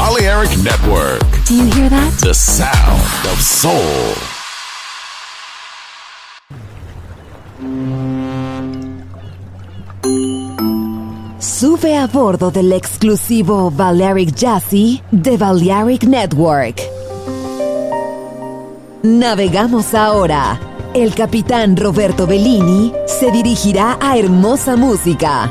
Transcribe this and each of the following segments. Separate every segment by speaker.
Speaker 1: Balearic Network,
Speaker 2: Do you hear that?
Speaker 1: the sound of soul.
Speaker 2: Sube a bordo del exclusivo Balearic Jazzy de Balearic Network. Navegamos ahora. El capitán Roberto Bellini se dirigirá a hermosa música.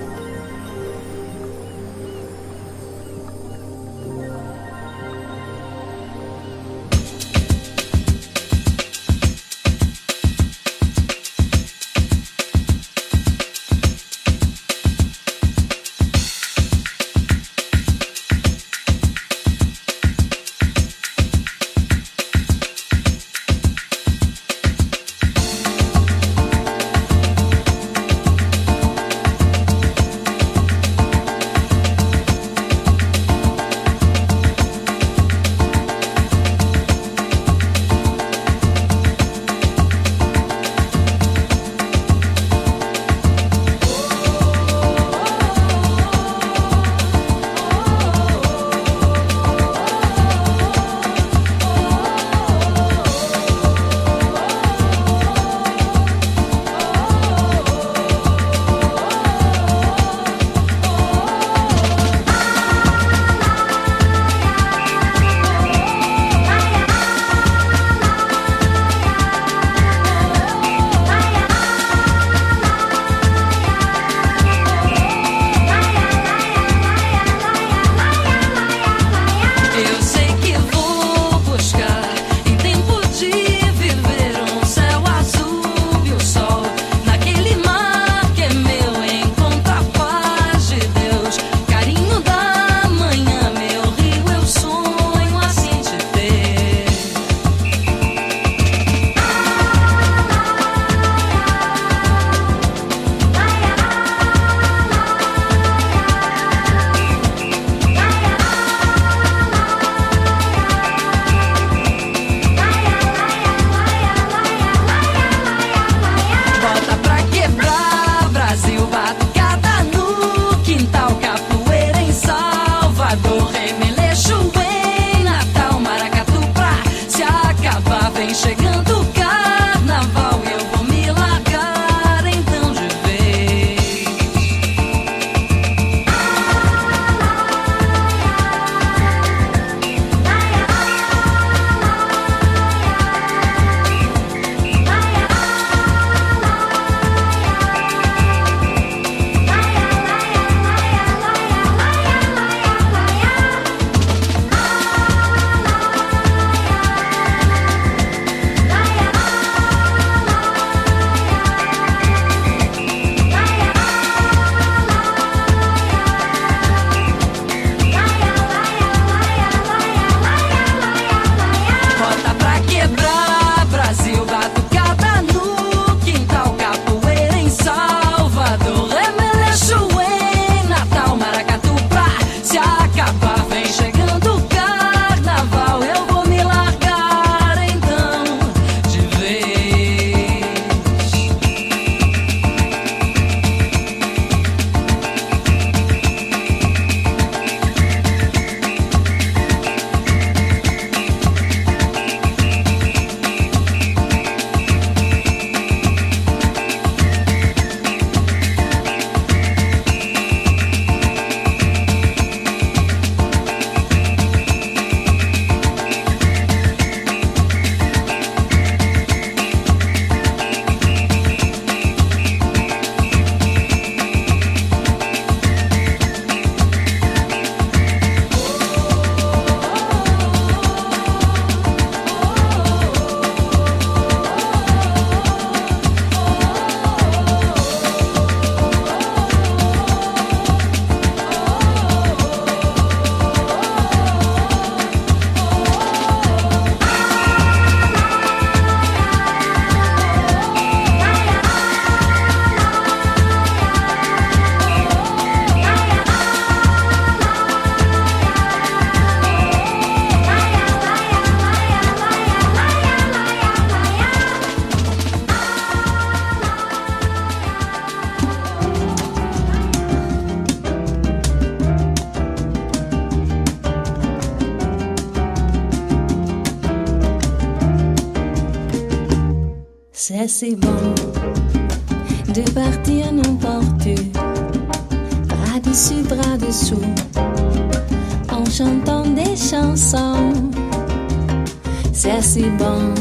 Speaker 3: C'est si bon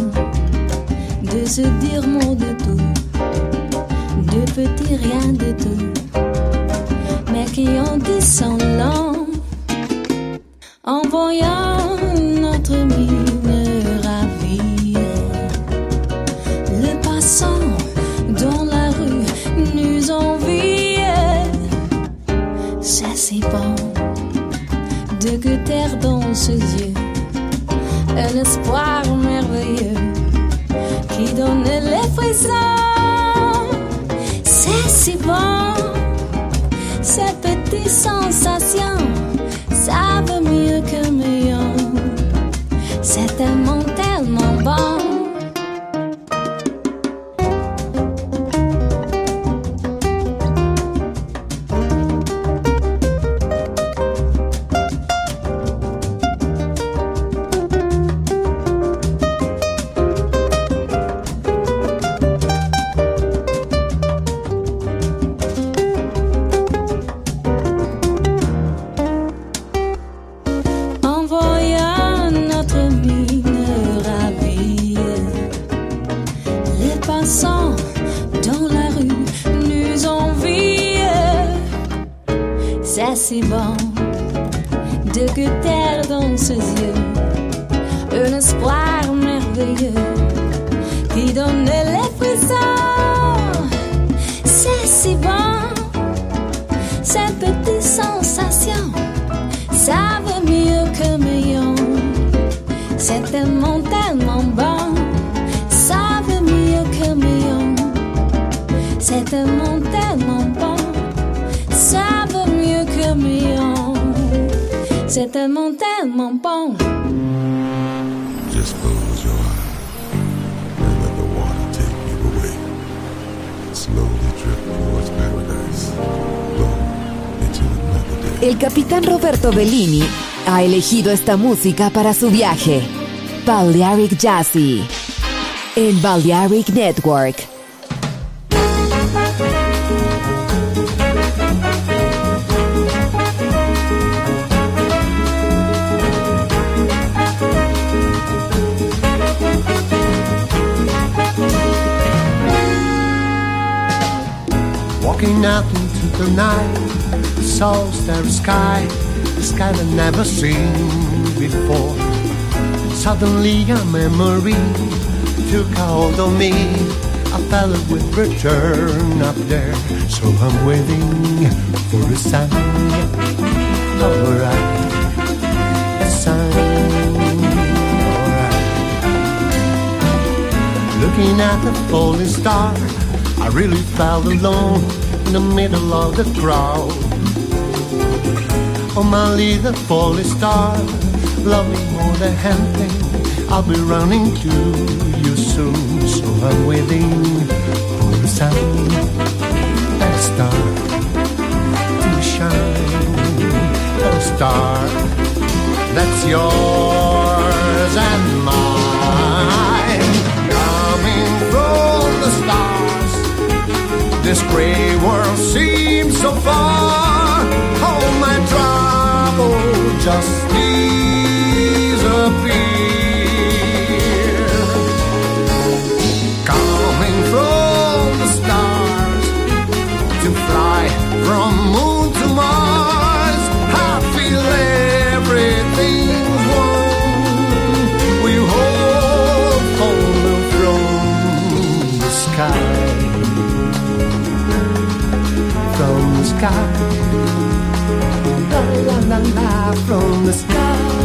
Speaker 3: de se dire mot de tout, de petits rien de tout, mais qui ont dit son long si bon, ces petites sensations, ça vaut mieux que tellement, tellement bon. Ça vaut mieux que million. C'est tellement, tellement bon.
Speaker 4: Just close your eyes and let the water take you away. Slowly drift towards paradise. Flow into another day.
Speaker 5: El capitán Roberto Bellini ha elegido esta música para su viaje. Balearic Jazzy. En Balearic Network.
Speaker 6: Walking out into the night, the soul starry sky, the sky I've never seen before. Suddenly a memory took hold of me. I felt it would return up there, so I'm waiting for a sign. Alright, a sign. Looking at the falling star, I really felt alone in the middle of the crowd. Oh, my little falling star, love me more than anything. I'll be running to you soon, so I'm waiting for the sign, a star to shine, a star that's yours and mine. This gray world seems so far. All my trouble just disappear. Sky, la la la la, from the sky.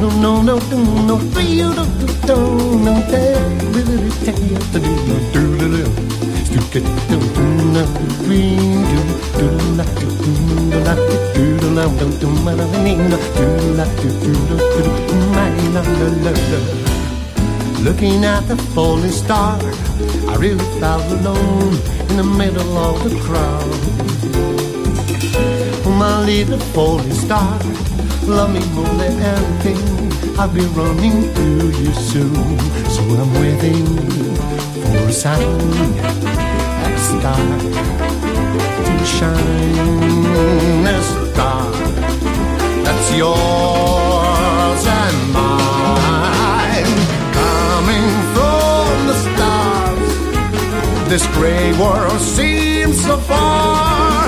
Speaker 6: No, no, no, no, feel the tone of really take you to do the do to Looking at the falling star, I really felt alone in the middle of the crowd. My little falling star, love me more than anything. I'll be running to you soon, so I'm waiting for a sign star to shine a star that's yours and mine coming from the stars this gray world seems so far.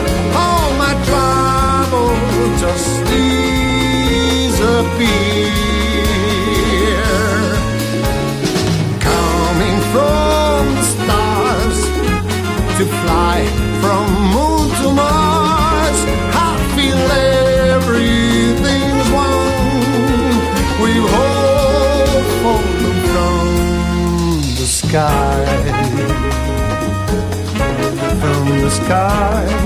Speaker 7: car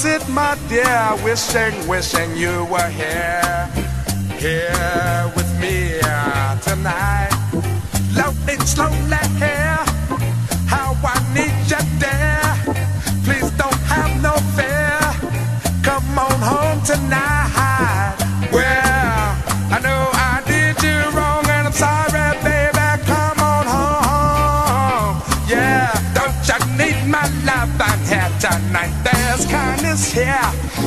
Speaker 8: sit, my dear, wishing, wishing you were here, here with me uh, tonight. Loading slowly here.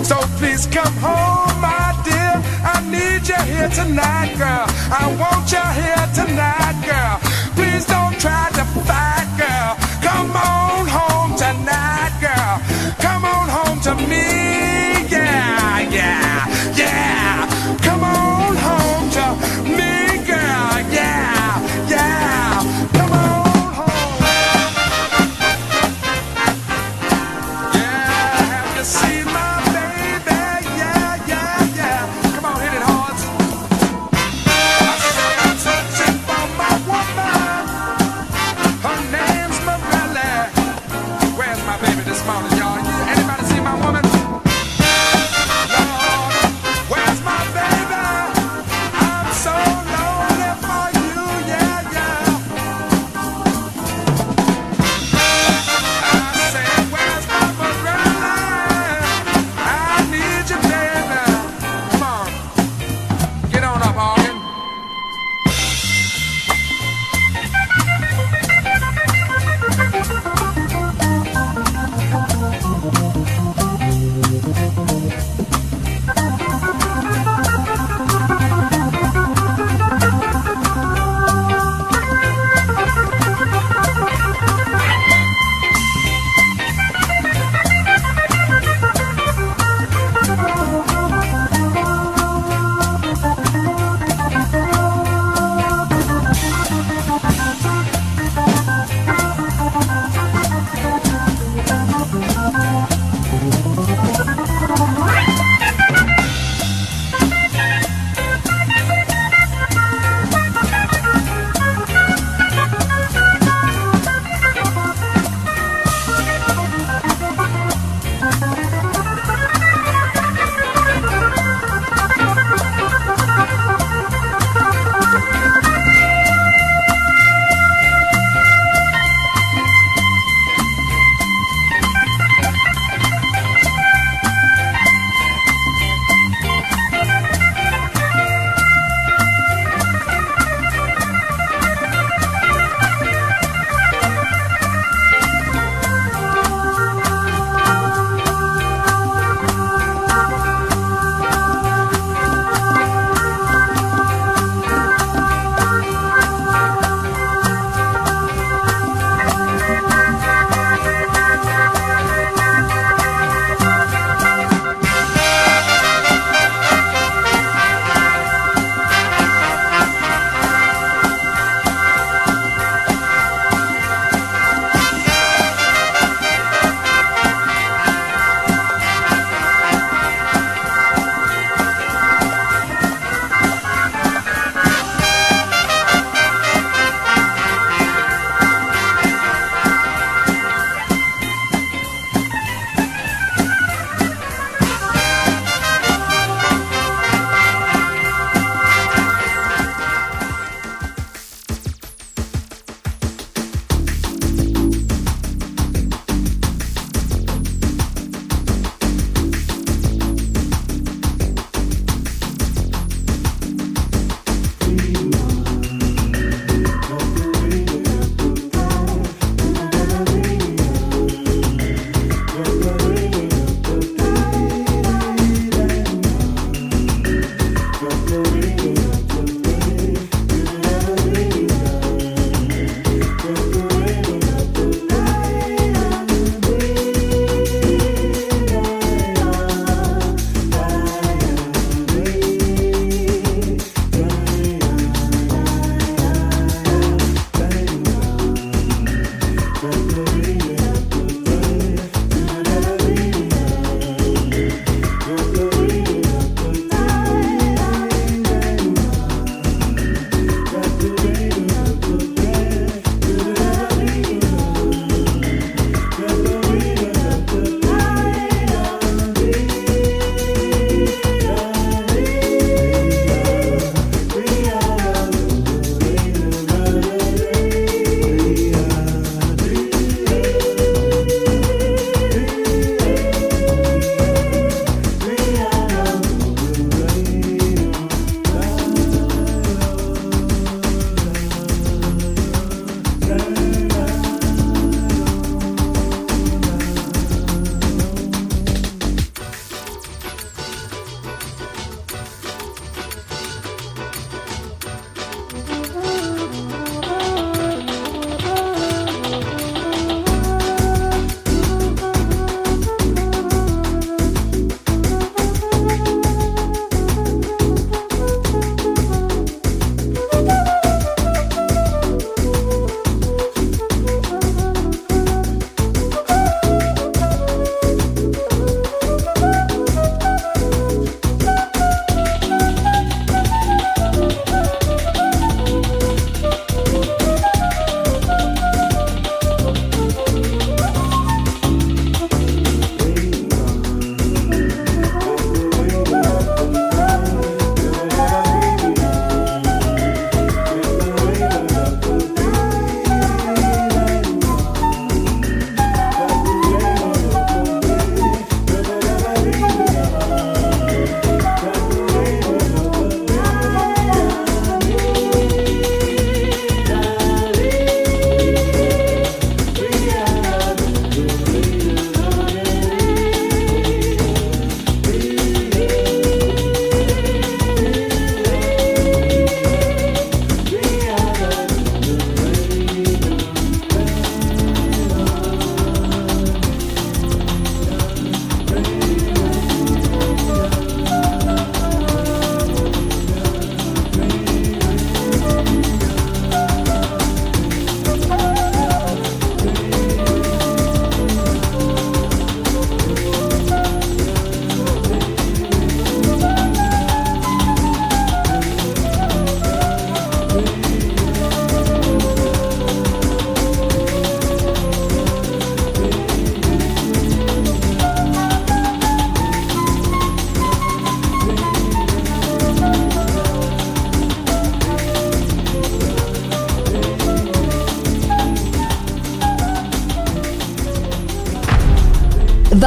Speaker 8: So please come home, my dear. I need you here tonight, girl. I want you here tonight, girl. Please don't try to fight.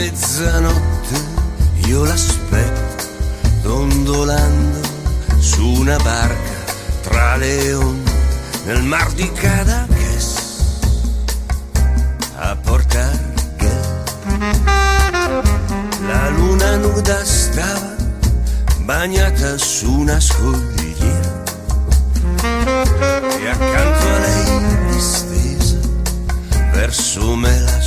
Speaker 8: mezzanotte io l'aspetto dondolando su una barca tra le onde. Nel mar di Cadaques a portare portarga la luna nuda stava bagnata su una scogliera e accanto a lei distesa verso me la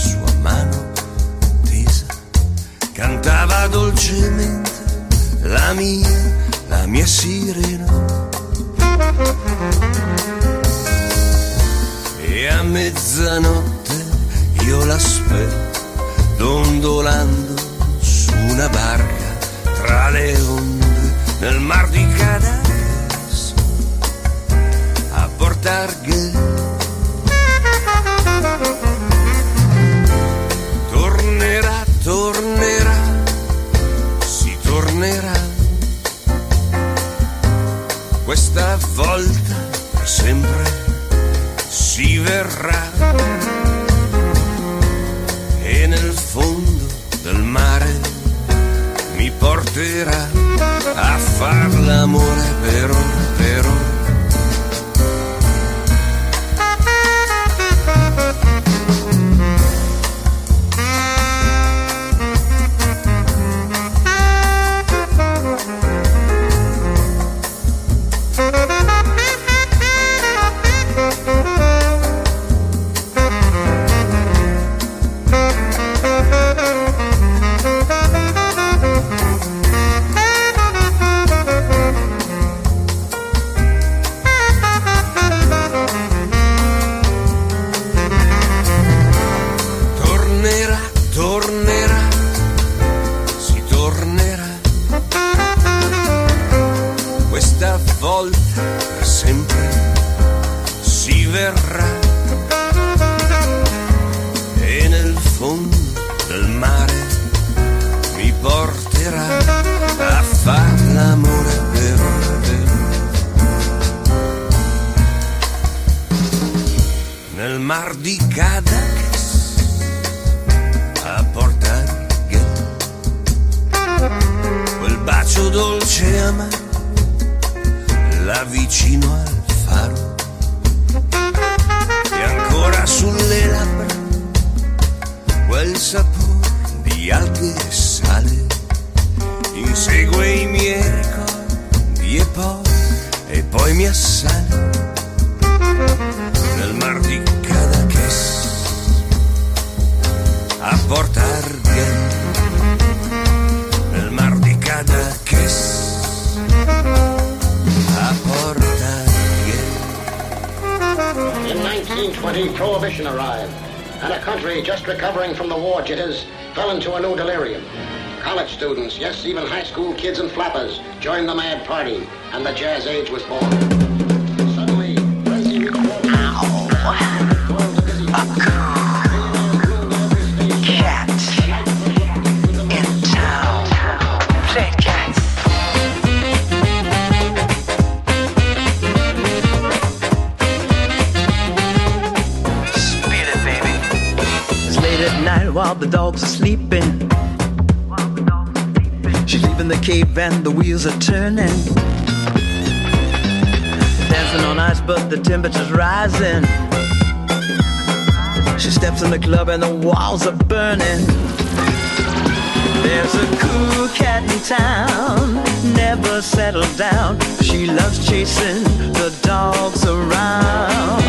Speaker 8: cantava dolcemente la mia, la mia sirena. E a mezzanotte io l'aspetto, dondolando su una barca tra le onde nel mar di Cadas a portarghe. Tornerà, tornerà tornerà. Questa volta per sempre si verrà. E nel fondo del mare mi porterà a far l'amore per ora, per ora while the dogs
Speaker 5: are sleeping. She's leaving the cave
Speaker 9: and the wheels are turning. Dancing on ice, but the temperature's rising. She steps in the club and the walls are burning. There's a cool cat in town, never settled down. She loves chasing the dogs around.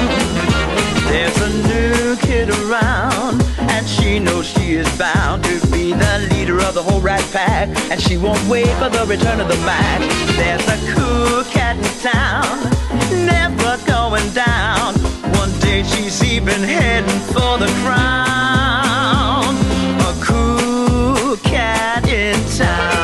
Speaker 9: There's a new kid around, and she knows she is bound to be the leader of the whole rat pack. And she won't wait for the return of the Mac. There's a cool cat in town, never going down. One day she's even heading for the crown. Town.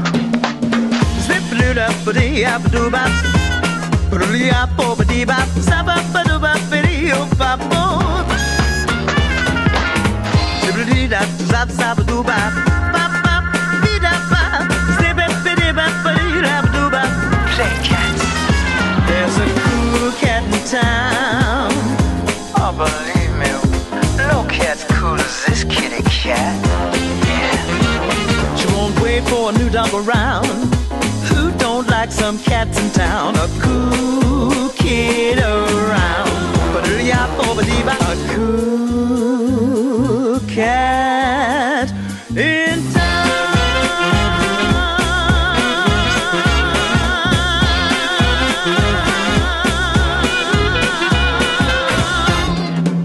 Speaker 9: There's a cool cat in town. Oh, believe me, no cat's cool as this kitty cat. Yeah. She won't wait for a new dog around. Like some cats in town? A cool kid around. But a cool cat in town.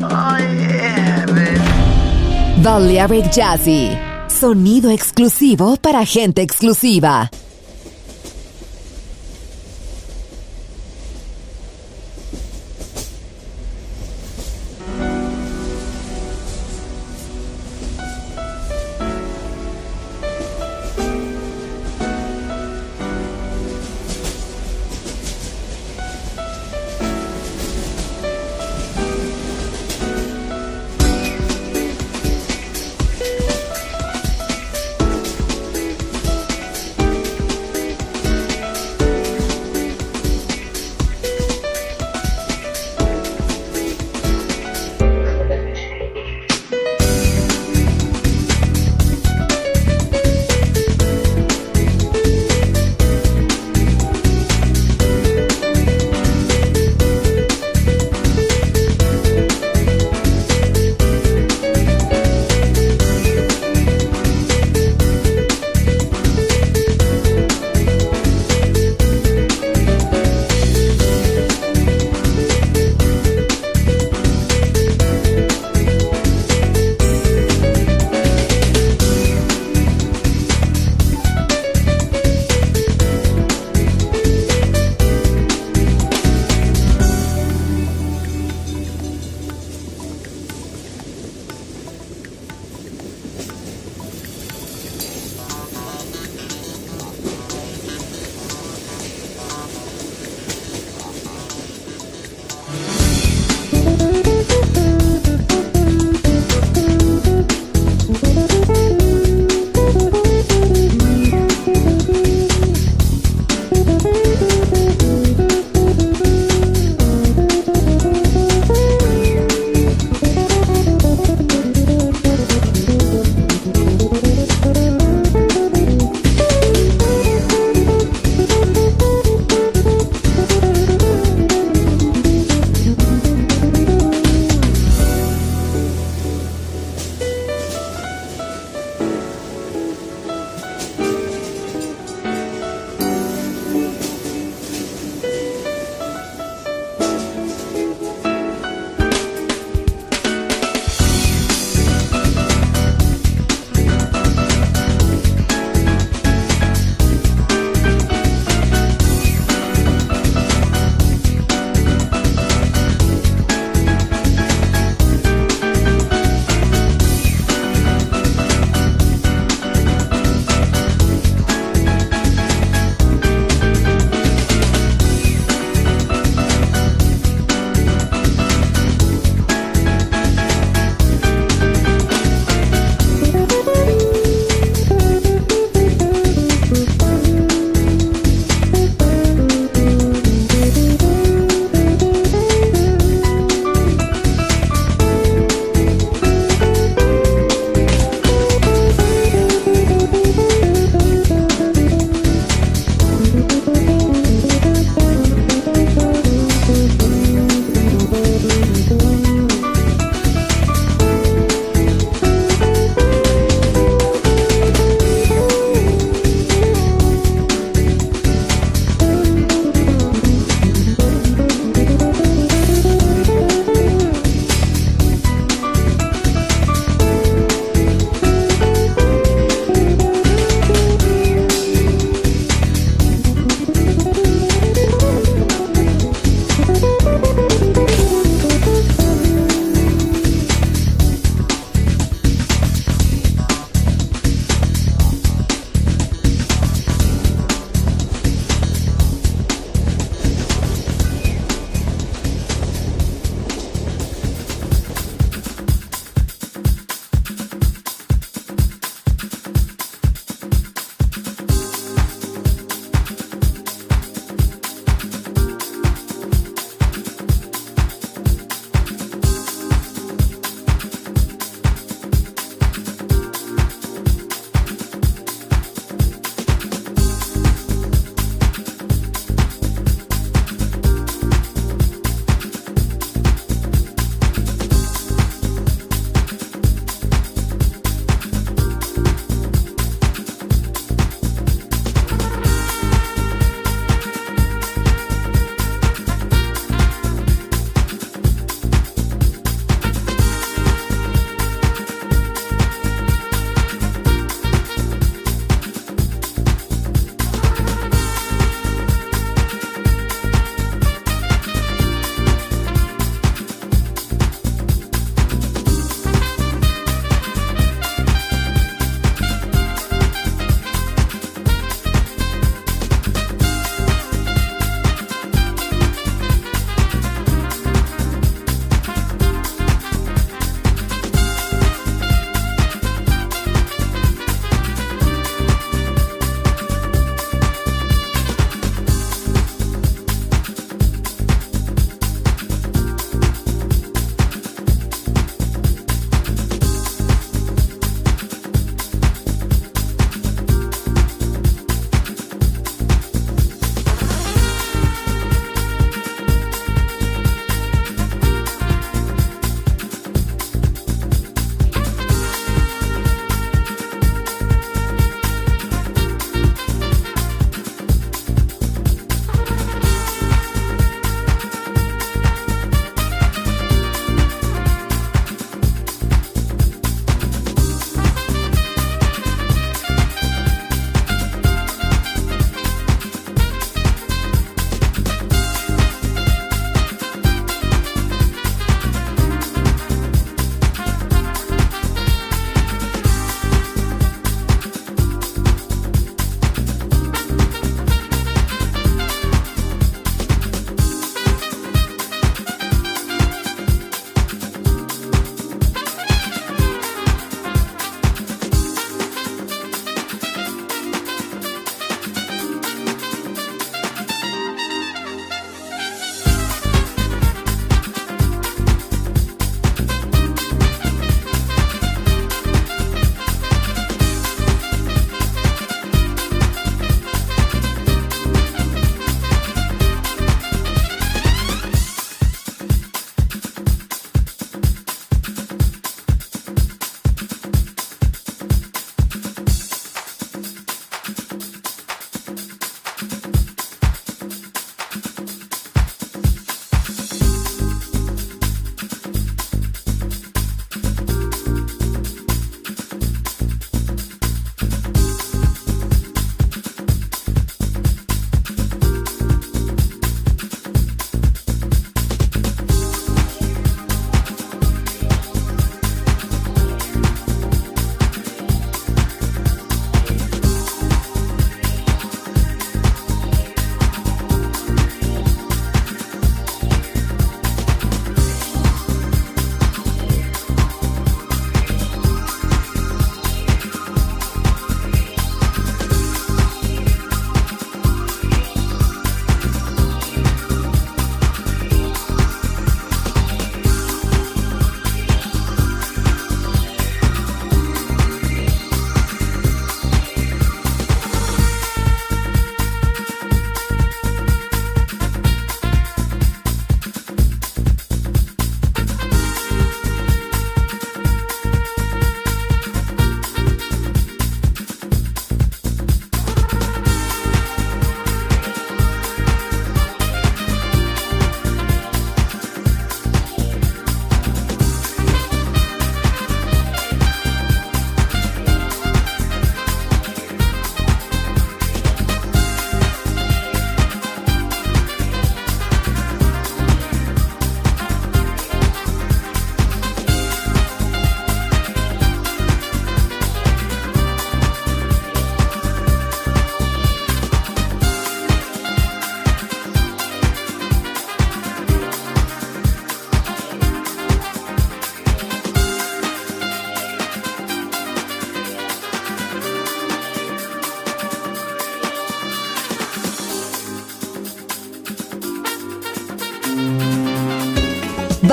Speaker 9: Oh.
Speaker 5: Balearic Jazzy. Sonido exclusivo para gente exclusiva.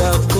Speaker 10: Linda